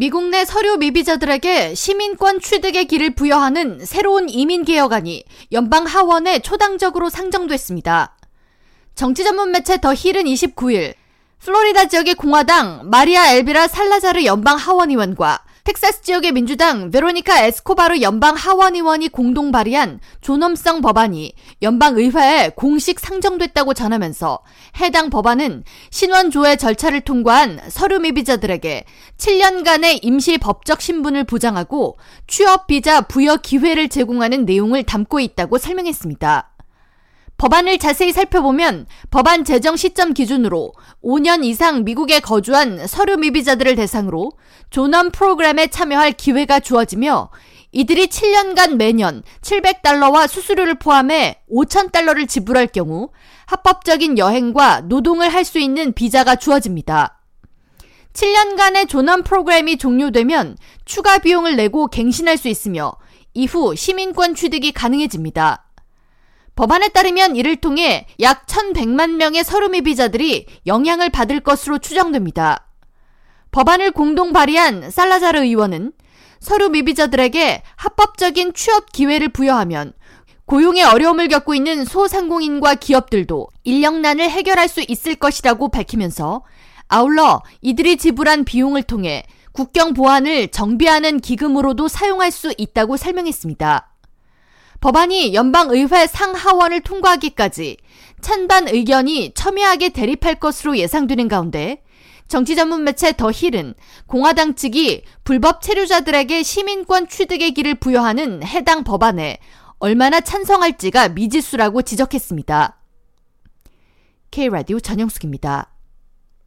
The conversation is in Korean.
미국 내 서류 미비자들에게 시민권 취득의 길을 부여하는 새로운 이민 개혁안이 연방 하원에 초당적으로 상정됐습니다. 정치 전문 매체 더 힐은 29일 플로리다 지역의 공화당 마리아 엘비라 살라자르 연방 하원의원과 텍사스 지역의 민주당 베로니카 에스코바르 연방 하원 의원이 공동 발의한 존엄성 법안이 연방 의회에 공식 상정됐다고 전하면서 해당 법안은 신원 조회 절차를 통과한 서류 미비자들에게 7년간의 임시 법적 신분을 보장하고 취업 비자 부여 기회를 제공하는 내용을 담고 있다고 설명했습니다. 법안을 자세히 살펴보면 법안 제정 시점 기준으로 5년 이상 미국에 거주한 서류 미비자들을 대상으로 존엄 프로그램에 참여할 기회가 주어지며 이들이 7년간 매년 700달러와 수수료를 포함해 5,000달러를 지불할 경우 합법적인 여행과 노동을 할 수 있는 비자가 주어집니다. 7년간의 존엄 프로그램이 종료되면 추가 비용을 내고 갱신할 수 있으며 이후 시민권 취득이 가능해집니다. 법안에 따르면 이를 통해 약 1,100만 명의 서류미 비자들이 영향을 받을 것으로 추정됩니다. 법안을 공동 발의한 살라자르 의원은 서류 미비자들에게 합법적인 취업 기회를 부여하면 고용의 어려움을 겪고 있는 소상공인과 기업들도 인력난을 해결할 수 있을 것이라고 밝히면서 아울러 이들이 지불한 비용을 통해 국경 보안을 정비하는 기금으로도 사용할 수 있다고 설명했습니다. 법안이 연방의회 상하원을 통과하기까지 찬반 의견이 첨예하게 대립할 것으로 예상되는 가운데 정치 전문 매체 더 힐은 공화당 측이 불법 체류자들에게 시민권 취득의 길을 부여하는 해당 법안에 얼마나 찬성할지가 미지수라고 지적했습니다. K라디오 전영숙입니다.